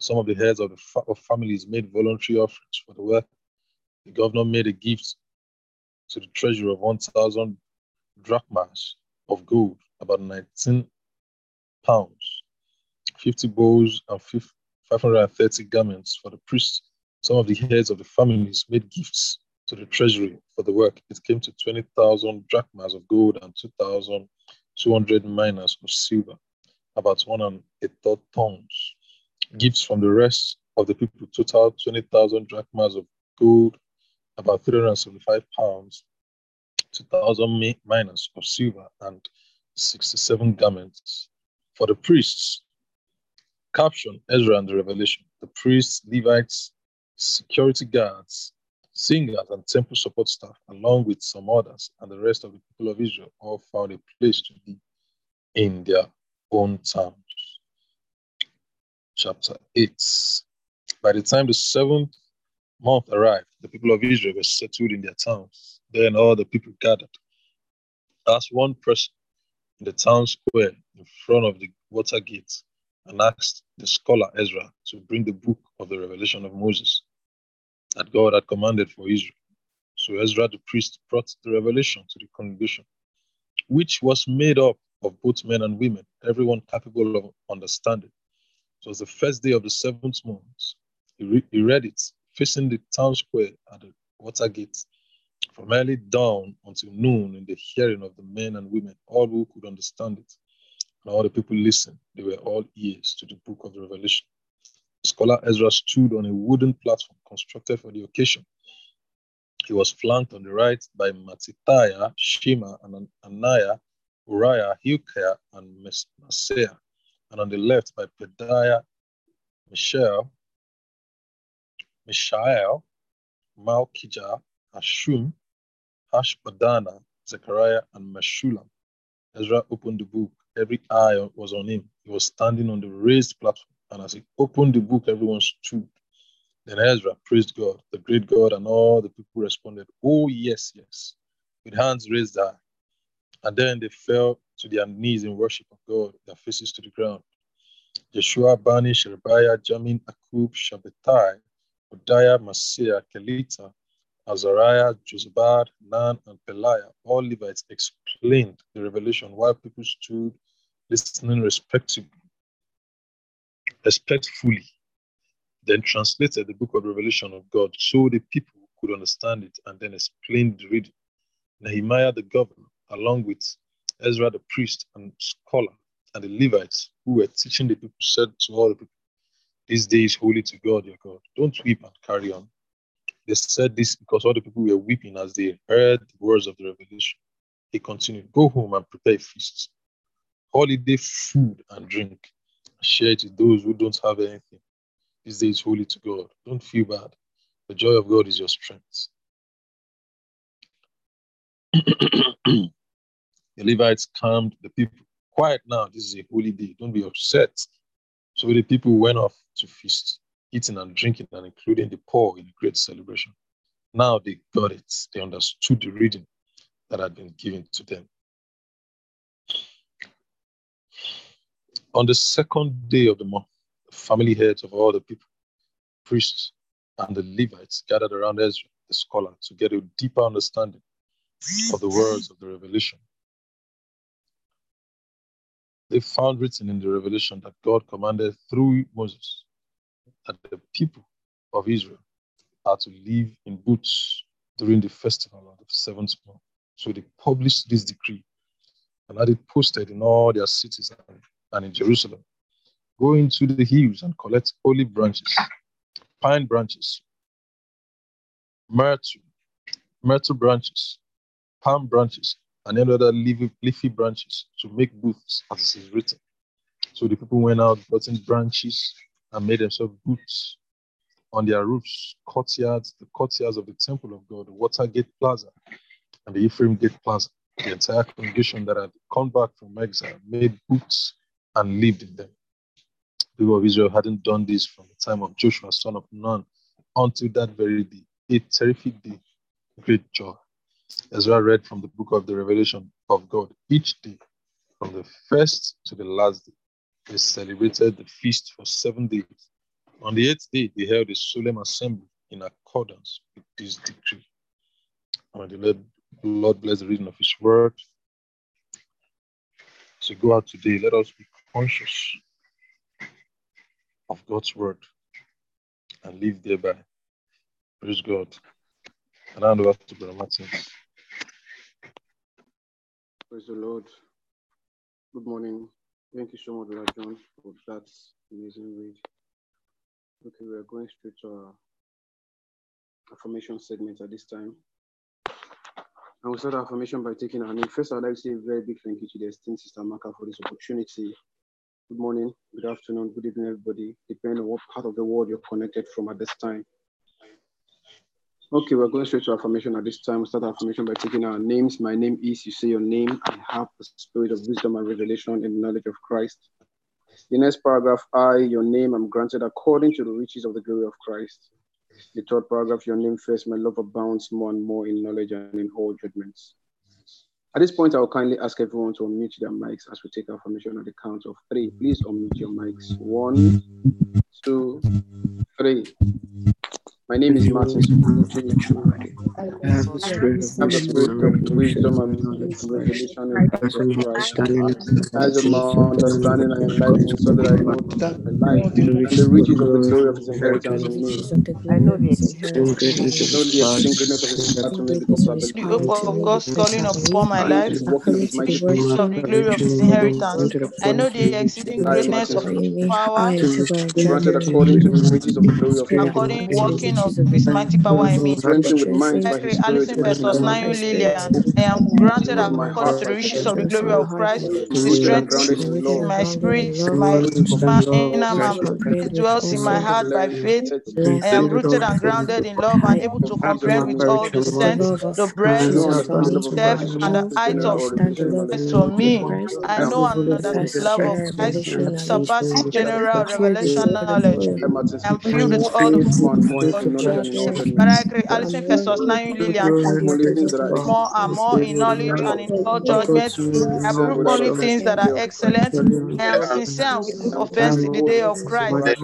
Some of the heads of the fa- of families made voluntary offerings for the work. The governor made a gift to the treasury of 1,000 drachmas of gold, about 19 pounds, 50 bowls, and 530 garments for the priests. Some of the heads of the families made gifts to the treasury for the work. It came to 20,000 drachmas of gold and 2,200 minas of silver, about one and a third tons. Gifts from the rest of the people total 20,000 drachmas of gold, about 375 pounds, 2,000 minas of silver, and 67 garments. For the priests, caption Ezra and the Revelation. The priests, Levites, security guards, singers, and temple support staff, along with some others, and the rest of the people of Israel, all found a place to be in their own towns. Chapter 8. By the time the seventh month arrived, the people of Israel were settled in their towns. Then all the people gathered. As one person in the town square in front of the water gate and asked the scholar Ezra to bring the book of the revelation of Moses that God had commanded for Israel. So Ezra the priest brought the revelation to the congregation, which was made up of both men and women, everyone capable of understanding. It was the first day of the seventh month. He, re- he read it facing the town square at the water gate from early dawn until noon in the hearing of the men and women, all who could understand it. And all the people listened. They were all ears to the book of the Revelation. Scholar Ezra stood on a wooden platform constructed for the occasion. He was flanked on the right by Mattithiah, Shema, and Ananiah, Uriah, Hilkiah, and Maaseiah, and on the left by Pedaiah, Mishael, Mishael, Malkijah, Hashum, Hashbaddanah, Zechariah, and Meshullam. Ezra opened the book. Every eye was on him. He was standing on the raised platform, and as he opened the book, everyone stood. Then Ezra praised God, the great God, and all the people responded, Oh, yes, yes, with hands raised high. And then they fell to their knees in worship of God, their faces to the ground. Yeshua, Bani, Sherebiah, Jamin, Akub, Shabbethai, Hodiah, Maaseiah, Kelita, Azariah, Jozabad, Nan, and Peliah, all Levites explained the revelation while people stood listening respectively, respectfully, then translated the book of Revelation of God so the people could understand it and then explained the reading. Nehemiah the governor, along with Ezra the priest and scholar, and the Levites who were teaching the people, said to all the people, This day is holy to God your God. Don't weep and carry on. They said this because all the people were weeping as they heard the words of the revelation. He continued, Go home and prepare a feast, holiday food and drink. Share it with those who don't have anything. This day is holy to God. Don't feel bad. The joy of God is your strength. the Levites calmed the people. Quiet now. This is a holy day. Don't be upset. So the people went off to feast, eating and drinking, and including the poor in great celebration. Now they got it. They understood the reading that had been given to them. On the second day of the month, the family heads of all the people, priests, and the Levites gathered around Ezra, the scholar, to get a deeper understanding of the words of the revelation. They found written in the revelation that God commanded through Moses that the people of Israel are to live in booths during the festival of the seventh month. So they published this decree and had it posted in all their cities and, in Jerusalem. Go into the hills and collect olive branches, pine branches, myrtle, myrtle branches, palm branches, and any other leafy, leafy branches to make booths, as it is written. So the people went out, in branches, and made themselves booths on their roofs, courtyards, the courtyards of the temple of God, the Watergate Plaza, and the Ephraim Gate Plaza. The entire congregation that had come back from exile made booths and lived in them. The people of Israel hadn't done this from the time of Joshua, son of Nun, until that very day. A terrific day, great joy. I read from the book of the Revelation of God, each day, from the first to the last day, they celebrated the feast for seven days. On the eighth day, they held a solemn assembly in accordance with this decree. And the Lord, bless the reading of His word. So go out today, let us be conscious of God's word and live thereby. Praise God. And hand over to Brother Martin. Praise the Lord. Good morning. Thank you so much, Brother John, for that amazing read. Okay, we are going straight to our affirmation segment at this time. And we'll start our affirmation by taking our name. First, I'd like to say a very big thank you to the esteemed Sister Maka for this opportunity. Good morning, good afternoon, good evening, everybody, depending on what part of the world you're connected from at this time. Okay, we're going straight to affirmation at this time. We'll start our affirmation by taking our names. My name is, you say your name, I have the spirit of wisdom and revelation in the knowledge of Christ. The next paragraph, I, your name, I'm granted according to the riches of the glory of Christ. The third paragraph, your name first, my love abounds more and more in knowledge and in all judgments. At this point, I will kindly ask everyone to unmute their mics as we take affirmation at the count of three. Please unmute your mics. One, two, three. My name is Martin. As I know the riches of the glory of his inheritance. I know the of his riches of the glory of his inheritance. I know the exceeding greatness of his power, according to the riches of the glory of God. according to working of his mighty power in me. Strengthened with minds by Like his spirit. Alison Festus Nayu Lillian, I am granted of according to the riches of the glory of Christ, the strength in my spirit, my inner man dwells in my heart by faith. I am rooted and grounded in love and able to comprehend with all the sense, the breadth, the depth, and the height of Christ for me. I know and understand the love of Christ surpasses general revelation knowledge. I, am filled with all the and more God in knowledge and in all but I agree. Alison Festus Nayu Lillian Only things that are more and more in knowledge and in all judgment. I excellent prove only things that are excellent. Christ. I am sincere and without offense in the day of Christ.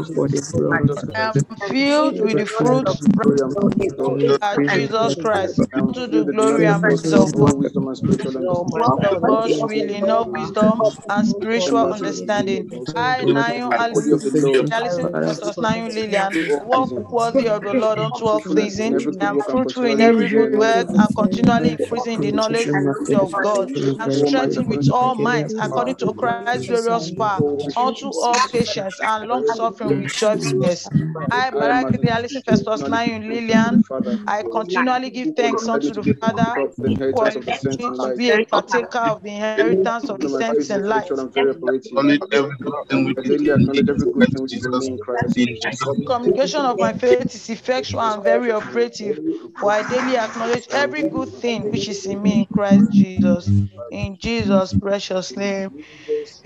righteousness I am filled with the fruit Of the glory and praise of God. of Jesus Christ I'm to the filled with the glory and of God's praise of God. all wisdom and spiritual understanding. Of God's will in all wisdom and spiritual understanding. I, Nayo the body of the Lord, Alison Festus Nayo Lillian, all walk worthy of the Lord unto all pleasing. I'm work and fruitful in continually every good in knowledge work of and continually increasing the knowledge of God. and am strengthened with all might according to Christ's glorious power unto all patience and long suffering with joyfulness. I, I, Martin Barakiri Alison Festus continually Nayo give thanks to the Lillian, I continually give thanks unto the Father partaker of the inheritance of the qualified saints me to be a partaker of the inheritance of the saints in light. effectual and very operative. Acknowledge every good thing which I is daily in me acknowledge in every good Christ thing which is in Jesus. me in Christ In Jesus. Jesus' communication of my faith is effectual and very operative, for I daily acknowledge every good thing which is in me in Christ Jesus. In Jesus' precious name.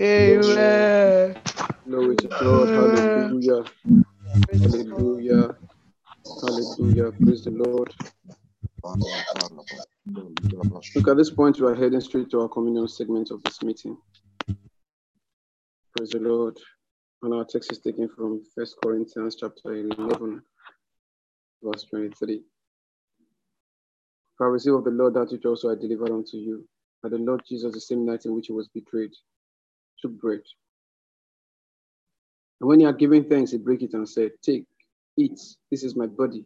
Amen. Glory to God. Hallelujah. Hallelujah. Hallelujah. Praise the Lord. Look, at this point, we are heading straight to our communion segment of this meeting. Praise the Lord. And our text is taken from First Corinthians chapter 11, verse 23. For I received of the Lord that which also I delivered unto you, that the Lord Jesus, the same night in which he was betrayed, took bread. And when he had given thanks, he broke it and said, Take, eat, this is my body,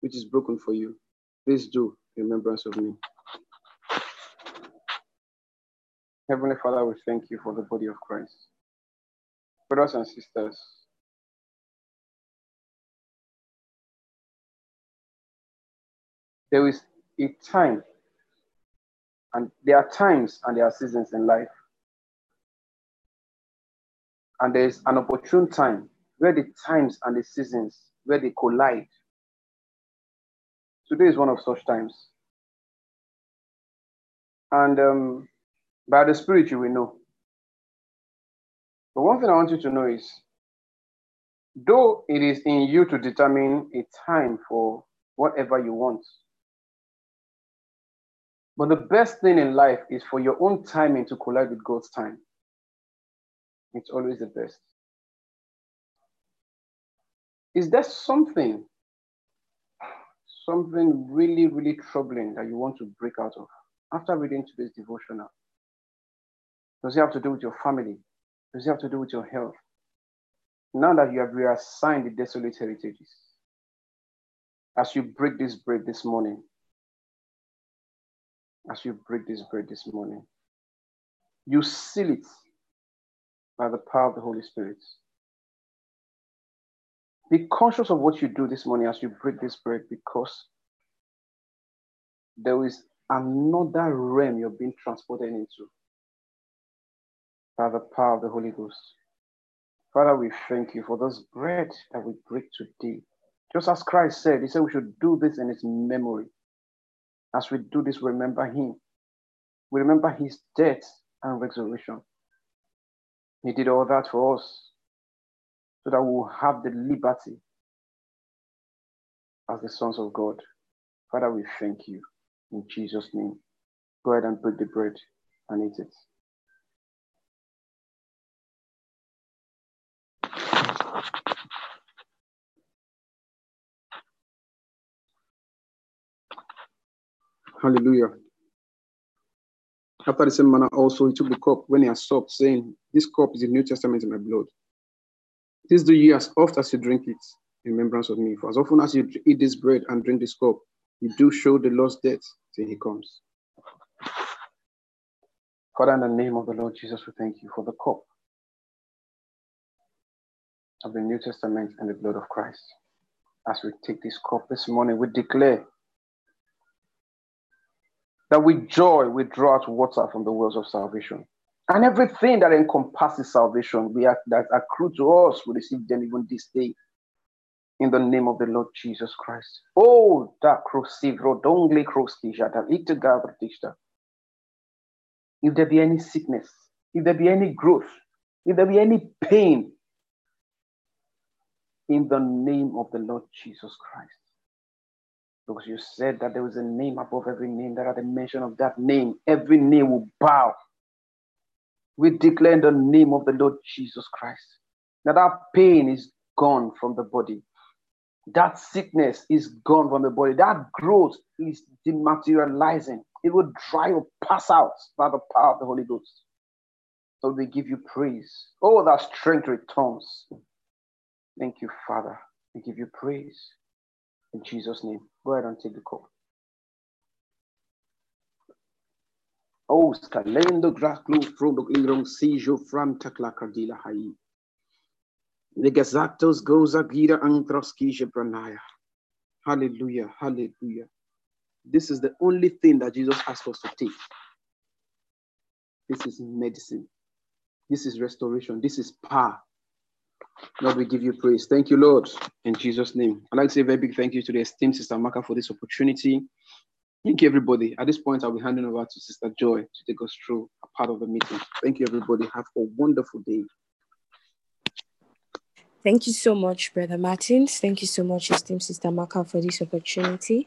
which is broken for you. This do in remembrance of me. Heavenly Father, we thank you for the body of Christ. Brothers and sisters, there is a time, and there are times and there are seasons in life. And there's an opportune time where the times and the seasons where they collide. Today is one of such times. And um, by the Spirit, you will know. But one thing I want you to know is though it is in you to determine a time for whatever you want, but the best thing in life is for your own timing to collide with God's time. It's always the best. Is there something, something really, really troubling that you want to break out of after reading today's devotional? Does it have to do with your family? Does it have to do with your health? Now that you have reassigned the desolate heritages, as you break this bread this morning, as you break this bread this morning, you seal it by the power of the Holy Spirit. Be conscious of what you do this morning as you break this bread because there is another realm you're being transported into by the power of the Holy Ghost. Father, we thank you for this bread that we break today. Just as Christ said, He said we should do this in His memory. As we do this, we remember Him. We remember His death and resurrection. He did all that for us so that we will have the liberty as the sons of God. Father, we thank you in Jesus' name. Go ahead and break the bread and eat it. Hallelujah. After the same manner, also he took the cup when he had supped, saying, This cup is the New Testament in my blood. This do ye as oft as you drink it in remembrance of me. For as often as you eat this bread and drink this cup, you do show the Lord's death till he comes. Father, in the name of the Lord Jesus, we thank you for the cup of the New Testament and the blood of Christ. As we take this cup this morning, we declare that with joy we draw out water from the wells of salvation. And everything that encompasses salvation, we are, that accrue to us, we receive them even this day. In the name of the Lord Jesus Christ. Oh, that dongle If there be any sickness, if there be any growth, if there be any pain, in the name of the Lord Jesus Christ. Because you said that there was a name above every name, that at the mention of that name, every knee will bow. We declare in the name of the Lord Jesus Christ that that pain is gone from the body. That sickness is gone from the body. That growth is dematerializing. It will dry or pass out by the power of the Holy Ghost. So we give you praise. Oh, that strength returns. Thank you, Father. We give you praise. In Jesus' name. Go ahead and take the call. Oh, scalendo graclo frodo ingrom sijo fram takla cardila hai. Negazatos goza gira antroskisha pranaya. Hallelujah, hallelujah. This is the only thing that Jesus asked us to take. This is medicine. This is restoration. This is power. Lord, we give you praise. Thank you, Lord, in Jesus' name. I'd like to say a very big thank you to the esteemed Sister Maka for this opportunity. Thank you, everybody. At this point, I'll be handing over to Sister Joy to take us through a part of the meeting. Thank you, everybody. Have a wonderful day. Thank you so much, Brother Martins. Thank you so much, esteemed Sister Maka, for this opportunity.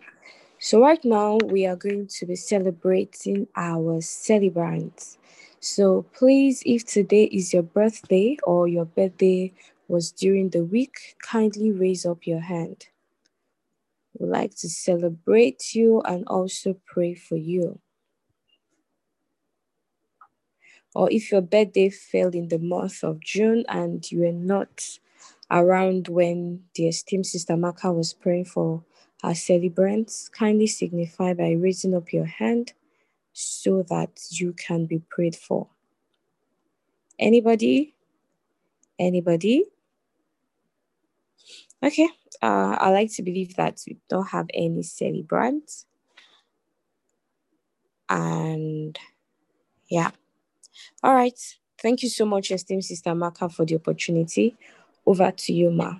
So, right now, we are going to be celebrating our celebrants. So, please, if today is your birthday or your birthday was during the week, kindly raise up your hand. We'd like to celebrate you and also pray for you. Or if your birthday fell in the month of June and you were not around when the esteemed Sister Maka was praying for our celebrants, kindly signify by raising up your hand so that you can be prayed for. Anybody? Anybody? Okay, uh, I like to believe that we don't have any celebrants. And yeah, all right. Thank you so much, esteemed Sister Maka, for the opportunity. Over to you, Ma.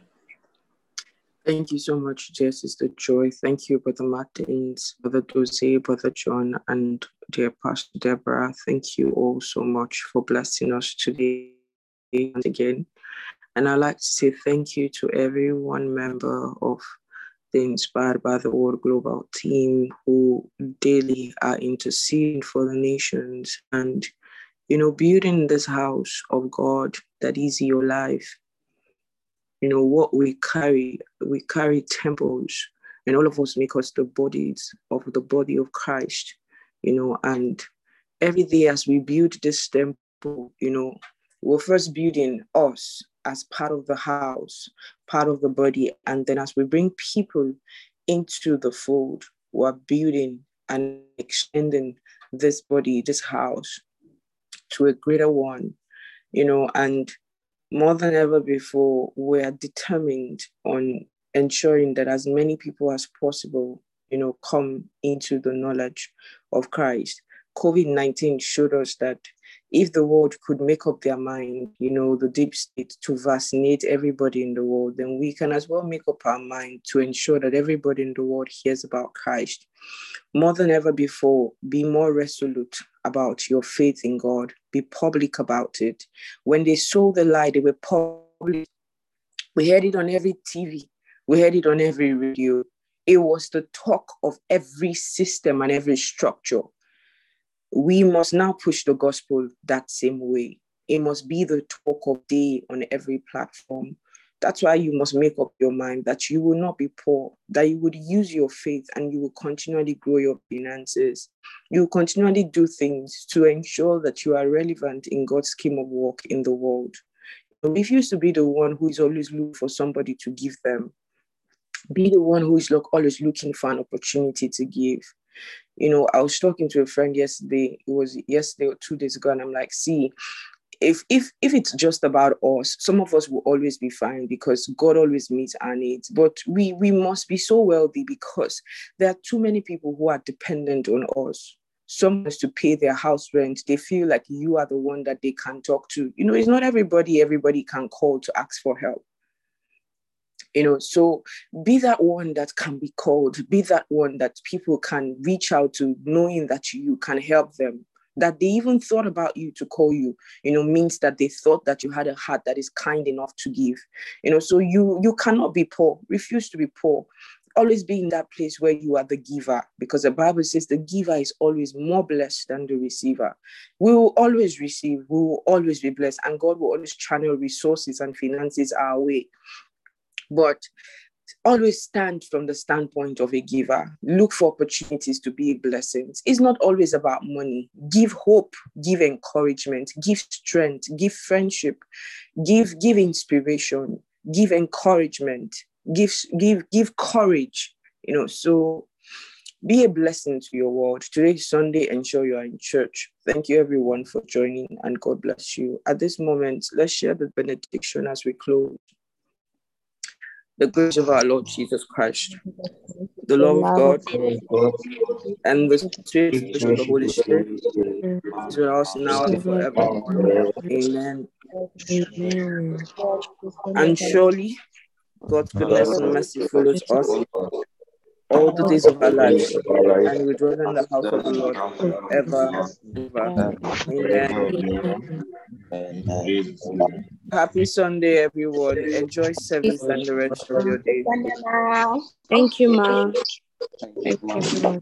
Thank you so much, dear Sister Joy. Thank you, Brother Martins, Brother Doze, Brother John, and dear Pastor Deborah. Thank you all so much for blessing us today and again. And I'd like to say thank you to every one member of the Inspired by the Word Global team who daily are interceding for the nations and, you know, building this house of God that is your life you know, what we carry, we carry temples, and all of us make us the bodies of the body of Christ, you know, and every day as we build this temple, you know, we're first building us as part of the house, part of the body, and then as we bring people into the fold, we're building and extending this body, this house to a greater one, you know, and more than ever before, we are determined on ensuring that as many people as possible, you know, come into the knowledge of Christ. COVID 19 showed us that if the world could make up their mind, you know, the deep state to vaccinate everybody in the world, then we can as well make up our mind to ensure that everybody in the world hears about Christ. More than ever before, be more resolute about your faith in God. Be public about it. When they saw the lie, they were public. We heard it on every TV. We heard it on every radio. It was the talk of every system and every structure. We must now push the gospel that same way. It must be the talk of day on every platform. That's why you must make up your mind that you will not be poor, that you would use your faith and you will continually grow your finances. You will continually do things to ensure that you are relevant in God's scheme of work in the world. Refuse to be the one who is always looking for somebody to give them. Be the one who is look, always looking for an opportunity to give. You know, I was talking to a friend yesterday, it was yesterday or two days ago, and I'm like, see, if if if it's just about us some of us will always be fine because god always meets our needs. But we we must be so wealthy because there are too many people who are dependent on us. Someone has to pay their house rent. They feel like you are the one that they can talk to. You know it's not everybody everybody can call to ask for help you know so be that one that can be called be that one that people can reach out to knowing that you can help them. That they even thought about you to call you you know means that they thought that you had a heart that is kind enough to give. You know so you you cannot be poor refuse to be poor. Always be in that place where you are the giver because the bible says the giver is always more blessed than the receiver. We will always receive we will always be blessed and god will always channel resources and finances our way but always stand from the standpoint of a giver. Look for opportunities to be blessings. It's not always about money. Give hope, give encouragement, give strength, give friendship, give give inspiration, give encouragement, give give give courage. You know, so be a blessing to your world. Today is Sunday. Ensure you are in church. Thank you, everyone, for joining, and God bless you. At this moment, let's share the benediction as we close the grace of our Lord Jesus Christ, the love of God, and the sweet fellowship of the Holy Spirit is with us now and forever. Amen. And surely God's goodness and mercy follows us all the days of our lives, and we dwell in the house of the Lord ever and ever. Amen. Happy Sunday, everyone. Enjoy service and the rest of your day. Thank you, Ma. Thank you, Ma.